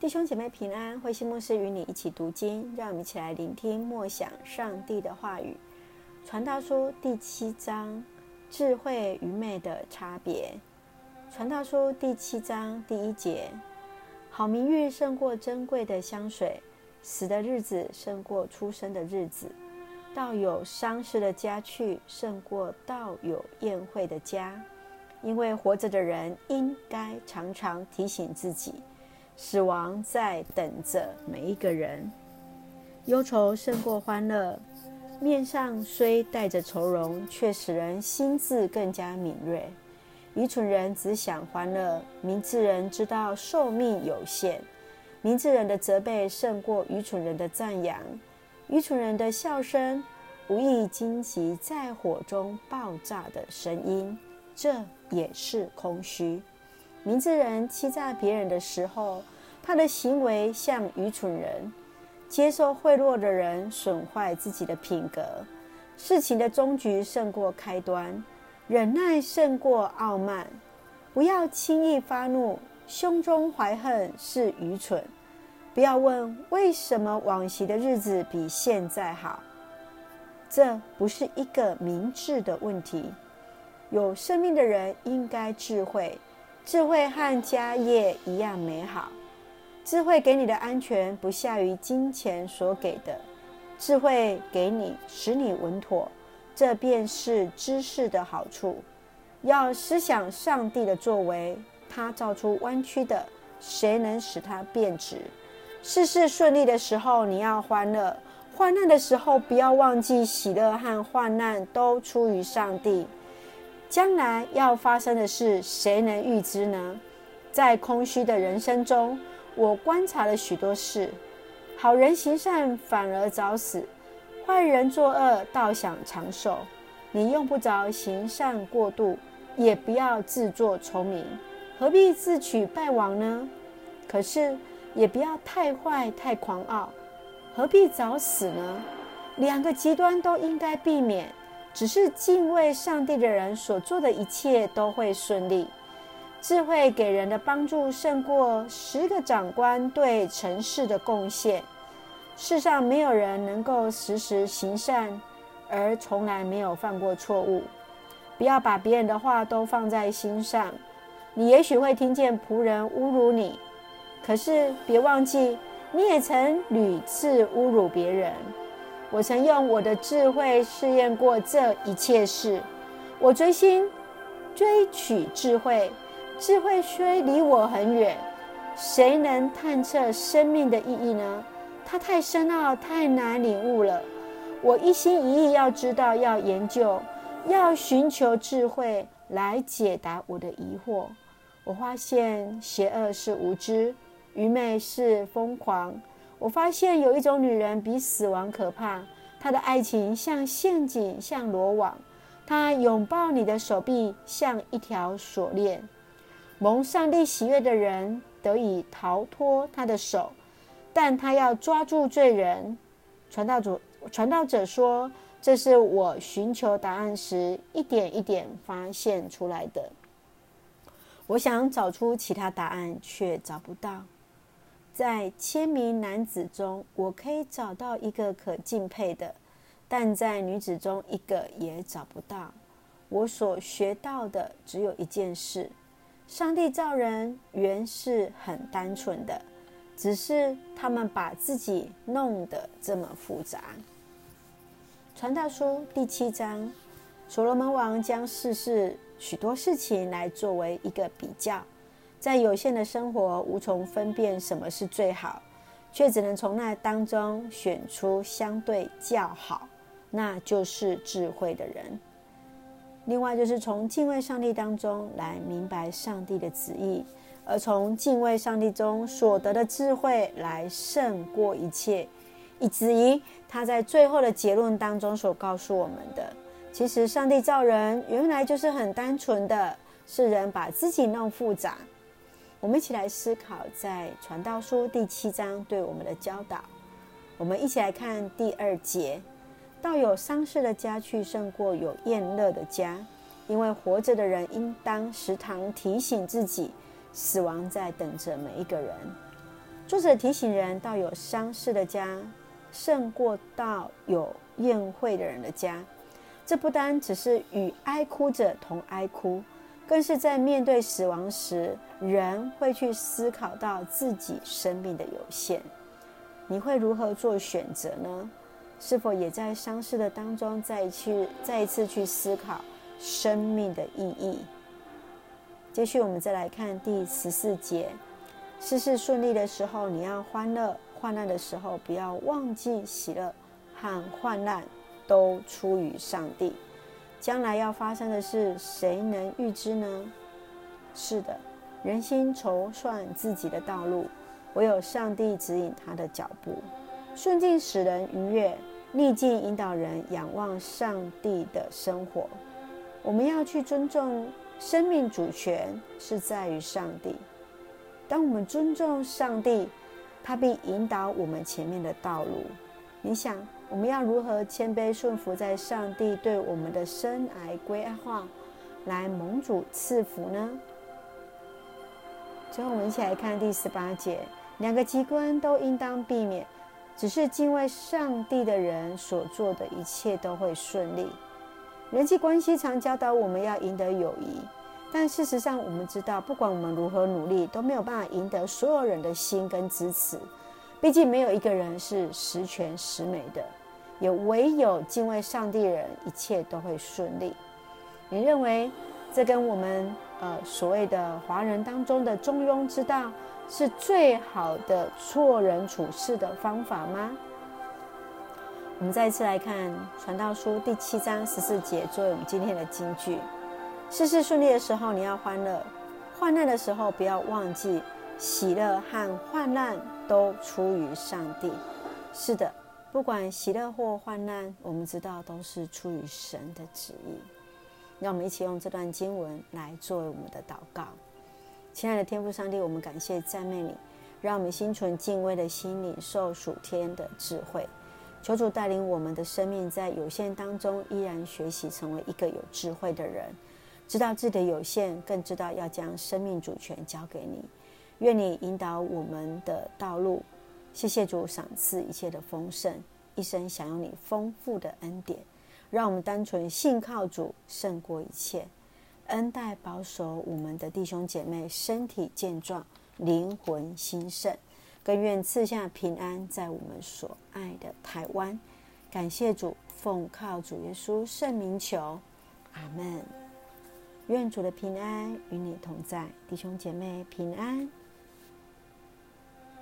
弟兄姐妹平安，慧馨牧师与你一起读经，让我们一起来聆听默想上帝的话语。传道书第七章：智慧愚昧的差别。传道书第七章第一节：好名誉胜过珍贵的香水，死的日子胜过出生的日子，到有丧事的家去胜过到有宴会的家，因为活着的人应该常常提醒自己。死亡在等着每一个人，忧愁胜过欢乐，面上虽带着愁容，却使人心智更加敏锐。愚蠢人只想欢乐，明智人知道寿命有限。明智人的责备胜过愚蠢人的赞扬，愚蠢人的笑声无异荆棘在火中爆炸的声音，这也是空虚。明智人欺诈别人的时候，他的行为像愚蠢人；接受贿赂的人损坏自己的品格。事情的终局胜过开端，忍耐胜过傲慢。不要轻易发怒，胸中怀恨是愚蠢。不要问为什么往昔的日子比现在好，这不是一个明智的问题。有生命的人应该智慧。智慧和家业一样美好，智慧给你的安全不下于金钱所给的，智慧给你使你稳妥，这便是知识的好处。要思想上帝的作为，他造出弯曲的，谁能使他变直？事事顺利的时候，你要欢乐；患难的时候，不要忘记喜乐和患难都出于上帝。将来要发生的事，谁能预知呢？在空虚的人生中，我观察了许多事。好人行善，反而早死；坏人作恶，倒想长寿。你用不着行善过度，也不要自作聪明，何必自取败亡呢？可是也不要太坏、太狂傲，何必早死呢？两个极端都应该避免。只是敬畏上帝的人所做的一切都会顺利。智慧给人的帮助胜过十个长官对城市的贡献。世上没有人能够时时行善，而从来没有犯过错误。不要把别人的话都放在心上。你也许会听见仆人侮辱你，可是别忘记，你也曾屡次侮辱别人。我曾用我的智慧试验过这一切事，我追星追取智慧，智慧虽离我很远，谁能探测生命的意义呢？它太深奥，太难领悟了。我一心一意要知道，要研究，要寻求智慧来解答我的疑惑。我发现邪恶是无知，愚昧是疯狂。我发现有一种女人比死亡可怕，她的爱情像陷阱，像罗网。她拥抱你的手臂，像一条锁链。蒙上帝喜悦的人得以逃脱她的手，但她要抓住罪人。传道主，传道者说：“这是我寻求答案时一点一点发现出来的。我想找出其他答案，却找不到。”在千名男子中，我可以找到一个可敬佩的，但在女子中一个也找不到。我所学到的只有一件事：上帝造人原是很单纯的，只是他们把自己弄得这么复杂。传道书第七章，所罗门王将世事许多事情来作为一个比较。在有限的生活，无从分辨什么是最好，却只能从那当中选出相对较好，那就是智慧的人。另外，就是从敬畏上帝当中来明白上帝的旨意，而从敬畏上帝中所得的智慧来胜过一切，以至于他在最后的结论当中所告诉我们的：其实上帝造人原来就是很单纯的，是人把自己弄复杂。我们一起来思考，在《传道书》第七章对我们的教导。我们一起来看第二节：到有丧事的家去，胜过有宴乐的家，因为活着的人应当时常提醒自己，死亡在等着每一个人。作者提醒人，到有丧事的家，胜过到有宴会的人的家。这不单只是与哀哭者同哀哭，更是在面对死亡时，人会去思考到自己生命的有限。你会如何做选择呢？是否也在丧事的当中再去再一次去思考生命的意义？接续，我们再来看第十四节。事事顺利的时候，你要欢乐；患难的时候，不要忘记喜乐和患难都出于上帝。将来要发生的事，谁能预知呢？是的，人心筹算自己的道路，唯有上帝指引他的脚步。顺境使人愉悦，逆境引导人仰望上帝的生活。我们要去尊重生命主权，是在于上帝。当我们尊重上帝，他必引导我们前面的道路。你想，我们要如何谦卑顺服在上帝对我们的生涯规划，来蒙主赐福呢？最后，我们一起来看第十八节：两个极端都应当避免，只是敬畏上帝的人所做的一切都会顺利。人际关系常教导我们要赢得友谊。但事实上，我们知道，不管我们如何努力，都没有办法赢得所有人的心跟支持。毕竟，没有一个人是十全十美的，也唯有敬畏上帝人，一切都会顺利。你认为这跟我们呃所谓的华人当中的中庸之道是最好的做人处事的方法吗？我们再次来看《传道书》第七章十四节，作为我们今天的金句。事事顺利的时候，你要欢乐；患难的时候，不要忘记喜乐和患难都出于上帝。是的，不管喜乐或患难，我们知道都是出于神的旨意。让我们一起用这段经文来作为我们的祷告。亲爱的天父上帝，我们感谢赞美你，让我们心存敬畏的心，领受属天的智慧。求主带领我们的生命，在有限当中依然学习成为一个有智慧的人。知道自己的有限，更知道要将生命主权交给你。愿你引导我们的道路。谢谢主赏赐一切的丰盛，一生享用你丰富的恩典。让我们单纯信靠主，胜过一切。恩待保守我们的弟兄姐妹身体健壮，灵魂兴盛。更愿赐下平安在我们所爱的台湾。感谢主，奉靠主耶稣圣名求，阿门。愿主的平安与你同在，弟兄姐妹平安。